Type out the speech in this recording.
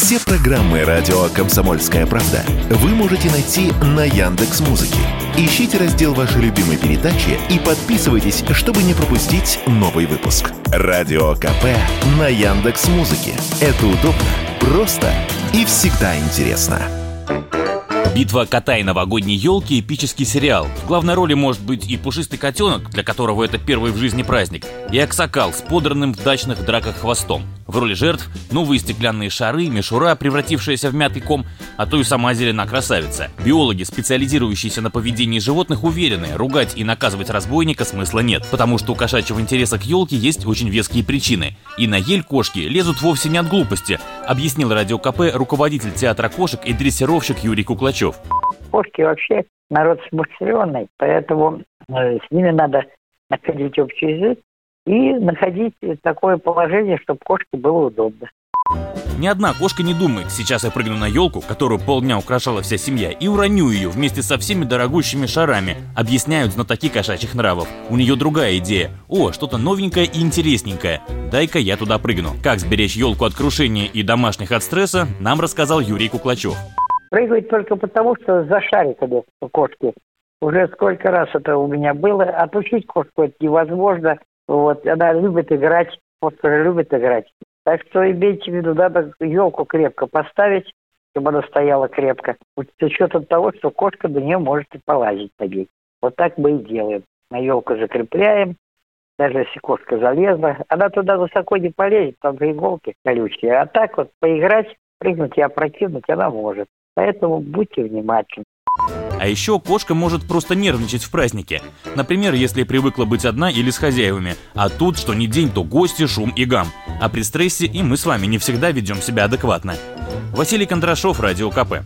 Все программы радио Комсомольская правда вы можете найти на Яндекс Музыке. Ищите раздел вашей любимой передачи и подписывайтесь, чтобы не пропустить новый выпуск. Радио КП на Яндекс Музыке. Это удобно, просто и всегда интересно. Битва кота и новогодней елки – эпический сериал. В главной роли может быть и пушистый котенок, для которого это первый в жизни праздник, и аксакал с подранным в дачных драках хвостом. В роли жертв новые стеклянные шары, мишура, превратившаяся в мятый ком, а то и сама зелена красавица. Биологи, специализирующиеся на поведении животных, уверены, ругать и наказывать разбойника смысла нет, потому что у кошачьего интереса к елке есть очень веские причины. И на ель кошки лезут вовсе не от глупости, объяснил Радио КП руководитель театра кошек и дрессировщик Юрий Куклачев. Кошки вообще народ смышленый, поэтому э, с ними надо находить общий язык и находить такое положение, чтобы кошке было удобно. Ни одна кошка не думает, сейчас я прыгну на елку, которую полдня украшала вся семья, и уроню ее вместе со всеми дорогущими шарами, объясняют знатоки кошачьих нравов. У нее другая идея. О, что-то новенькое и интересненькое. Дай-ка я туда прыгну. Как сберечь елку от крушения и домашних от стресса, нам рассказал Юрий Куклачев. Прыгать только потому, что за шариками кошки. Уже сколько раз это у меня было. Отучить кошку это невозможно. Вот, она любит играть, кошка любит играть. Так что имейте в виду, надо елку крепко поставить, чтобы она стояла крепко. С учетом того, что кошка до нее может и полазить по. Вот так мы и делаем. На елку закрепляем, даже если кошка залезла, она туда высоко не полезет, там же иголки колючие. А так вот поиграть, прыгнуть и опрокинуть она может. Поэтому будьте внимательны. А еще кошка может просто нервничать в празднике. Например, если привыкла быть одна или с хозяевами. А тут, что ни день, то гости, шум и гам. А при стрессе и мы с вами не всегда ведем себя адекватно. Василий Кондрашов, Радио КП.